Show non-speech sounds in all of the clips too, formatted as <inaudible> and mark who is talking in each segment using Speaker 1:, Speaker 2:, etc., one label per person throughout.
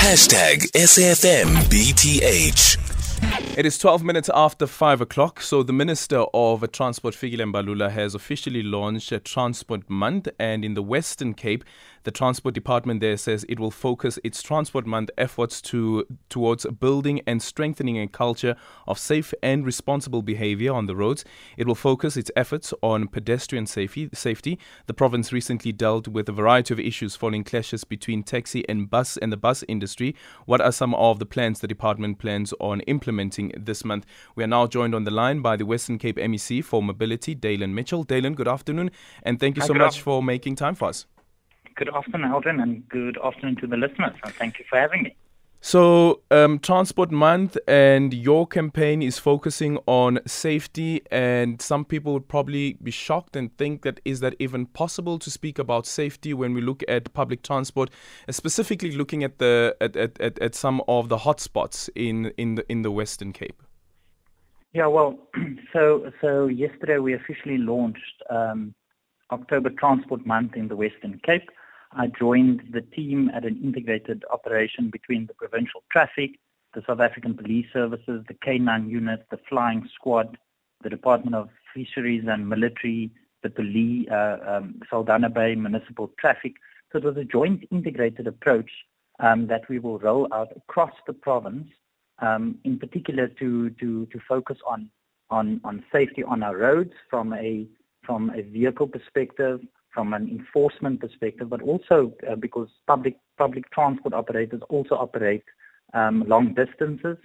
Speaker 1: Hashtag SAFMBTH.
Speaker 2: It is 12 minutes after 5 o'clock, so the Minister of Transport, Fikile Mbalula, has officially launched a Transport Month. And in the Western Cape, the Transport Department there says it will focus its Transport Month efforts to, towards building and strengthening a culture of safe and responsible behavior on the roads. It will focus its efforts on pedestrian safety. safety. The province recently dealt with a variety of issues following clashes between taxi and bus and the bus industry. What are some of the plans the department plans on implementing this month? We are now joined on the line by the Western Cape MEC for Mobility, Daylin Mitchell. Daylin, good afternoon, and thank you
Speaker 3: Hi,
Speaker 2: so much for making time for us.
Speaker 3: Good afternoon, Aldrin, and good afternoon to the listeners. And thank you for having me.
Speaker 2: So, um, Transport Month and your campaign is focusing on safety, and some people would probably be shocked and think that is that even possible to speak about safety when we look at public transport, specifically looking at the at, at, at, at some of the hotspots in in the in the Western Cape.
Speaker 3: Yeah, well, <clears throat> so so yesterday we officially launched um, October Transport Month in the Western Cape. I joined the team at an integrated operation between the provincial traffic, the South African Police Services, the K9 unit, the Flying Squad, the Department of Fisheries and Military, the police, uh, um, Saldanha Bay Municipal Traffic. So it was a joint integrated approach um, that we will roll out across the province, um, in particular to, to, to focus on, on, on safety on our roads from a, from a vehicle perspective, from an enforcement perspective, but also uh, because public, public transport operators also operate um, long distances.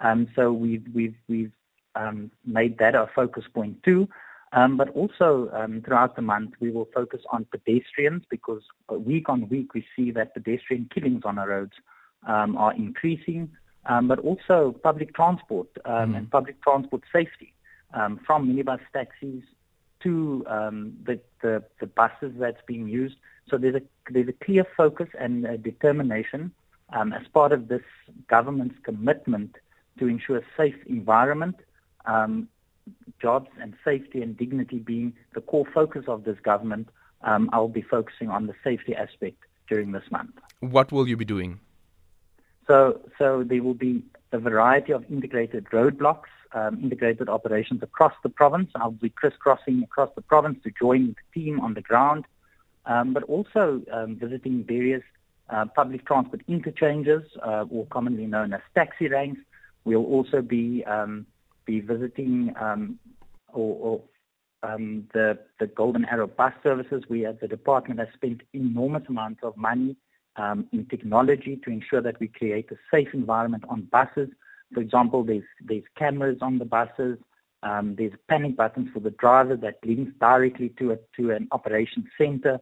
Speaker 3: Um, so we've, we've, we've um, made that our focus point too. Um, but also um, throughout the month, we will focus on pedestrians because week on week we see that pedestrian killings on our roads um, are increasing, um, but also public transport um, and public transport safety um, from minibus taxis to um, the, the, the buses that's being used. So there's a, there's a clear focus and determination um, as part of this government's commitment to ensure a safe environment um, jobs and safety and dignity being the core focus of this government, um, I'll be focusing on the safety aspect during this month.
Speaker 2: What will you be doing?
Speaker 3: So, so there will be a variety of integrated roadblocks, um, integrated operations across the province. I'll be crisscrossing across the province to join the team on the ground, um, but also um, visiting various uh, public transport interchanges, uh, or commonly known as taxi ranks. We'll also be um, be visiting um, or, or um, the the Golden Arrow bus services. We at the department have spent enormous amounts of money in technology to ensure that we create a safe environment on buses. For example, there's there's cameras on the buses. Um, there's panic buttons for the driver that links directly to a, to an operation center.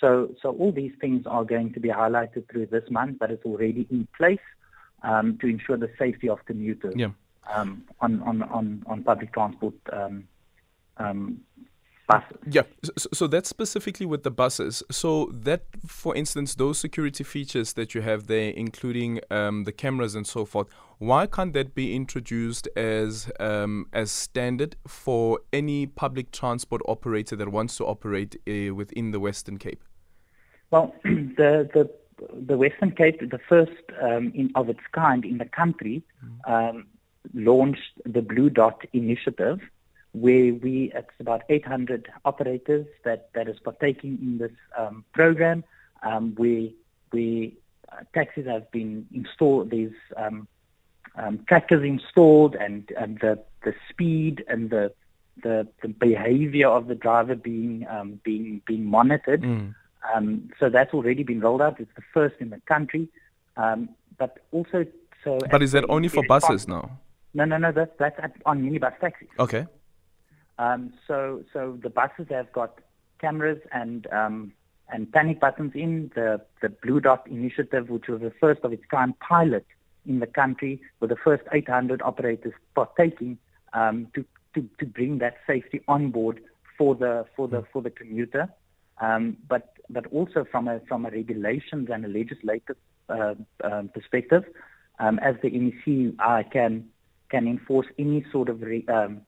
Speaker 3: So so all these things are going to be highlighted through this month, but it's already in place um, to ensure the safety of commuters
Speaker 2: Yeah.
Speaker 3: um, on, on, on, on public transport um, um, buses.
Speaker 2: Yeah, so, so that's specifically with the buses. So that, for instance, those security features that you have there, including um, the cameras and so forth, why can't that be introduced as um, as standard for any public transport operator that wants to operate uh, within the Western Cape?
Speaker 3: Well, <clears throat> the, the, the Western Cape, the first um, in, of its kind in the country, um, launched the Blue Dot initiative, where we, it's about 800 operators that, that is partaking in this um, program, um, where, where uh, taxis have been installed, there's um, um, trackers installed and, and the, the speed and the, the, the behavior of the driver being, um, being, being monitored. Um, so that's already been rolled out. It's the first in the country. Um, but also, so.
Speaker 2: But is that only for buses now?
Speaker 3: No, no, no. That's that's at, on minibus taxis.
Speaker 2: Okay.
Speaker 3: Um, so so the buses have got cameras and um, and panic buttons in the the Blue Dot initiative, which was the first of its kind pilot in the country, with the first 800 operators partaking um, to, to to bring that safety on board for the for the for the commuter. Um, but but also from a from a regulations and a legislative uh, um, perspective, um, as the MEC, I can can enforce any sort of re, um,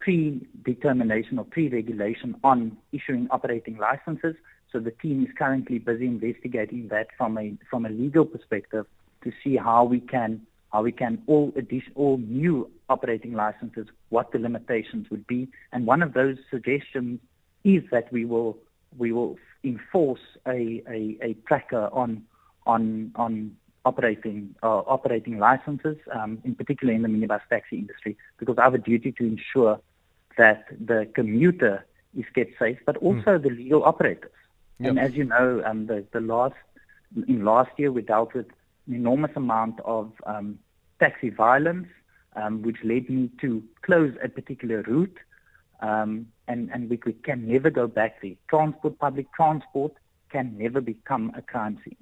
Speaker 3: predetermination or pre-regulation on issuing operating licenses. So the team is currently busy investigating that from a from a legal perspective to see how we can how we can all addition, all new operating licenses, what the limitations would be, and one of those suggestions is that we will we will enforce a, a, a tracker on on on operating uh, operating licenses, um, in particular in the minibus taxi industry, because I have a duty to ensure that the commuter is kept safe, but hmm. also mm. the legal operators. Yep. And as you know, um, the, the last in last year we dealt with an enormous amount of um, taxi violence, um, which led me to close a particular route, um, and and we, we can never go back there. Transport, public transport, can never become a crime scene.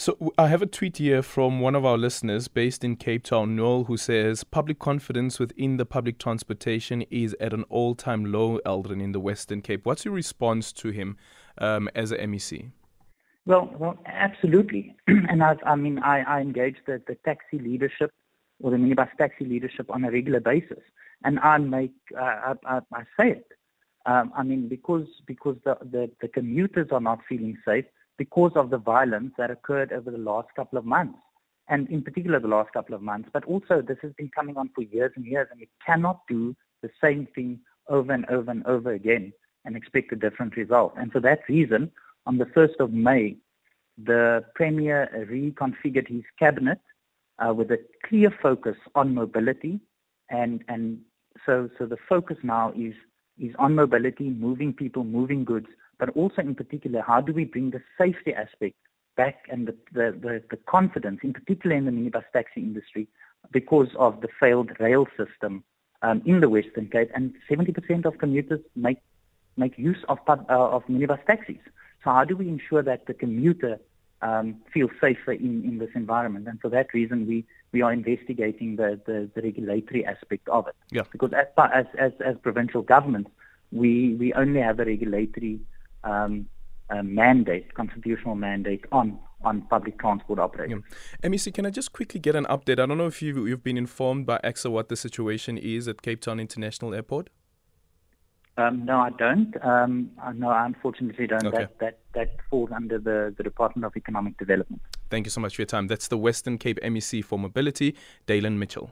Speaker 2: So I have a tweet here from one of our listeners based in Cape Town, Noel, who says public confidence within the public transportation is at an all-time low, Eldrin, in the Western Cape. What's your response to him um, as a MEC?
Speaker 3: Well, well, absolutely. <clears throat> and I've, I mean, I, I engage the, the taxi leadership or the minibus taxi leadership on a regular basis, and I make uh, I, I, I say it. Um, I mean, because because the, the, the commuters are not feeling safe, because of the violence that occurred over the last couple of months, and in particular the last couple of months. But also, this has been coming on for years and years, and we cannot do the same thing over and over and over again and expect a different result. And for that reason, on the 1st of May, the Premier reconfigured his cabinet uh, with a clear focus on mobility, and and so so the focus now is is on mobility, moving people, moving goods, but also in particular, how do we bring the safety aspect back and the, the, the, the confidence, in particular in the minibus taxi industry, because of the failed rail system um, in the Western Cape, and 70% of commuters make make use of uh, of minibus taxis. So how do we ensure that the commuter um, feels safer in, in this environment? And for that reason, we, we are investigating the, the, the regulatory aspect of it.
Speaker 2: Yeah.
Speaker 3: Because as, as as as provincial governments, we we only have a regulatory um, a mandate, constitutional mandate on on public transport operators.
Speaker 2: Yeah. MEC, can I just quickly get an update? I don't know if you you've been informed by ACSA what the situation is at Cape Town International Airport.
Speaker 3: Um, no, I don't. Um, no, I unfortunately don't. Okay. That, that that falls under the, the Department of Economic Development.
Speaker 2: Thank you so much for your time. That's the Western Cape MEC for Mobility, Daylin Mitchell.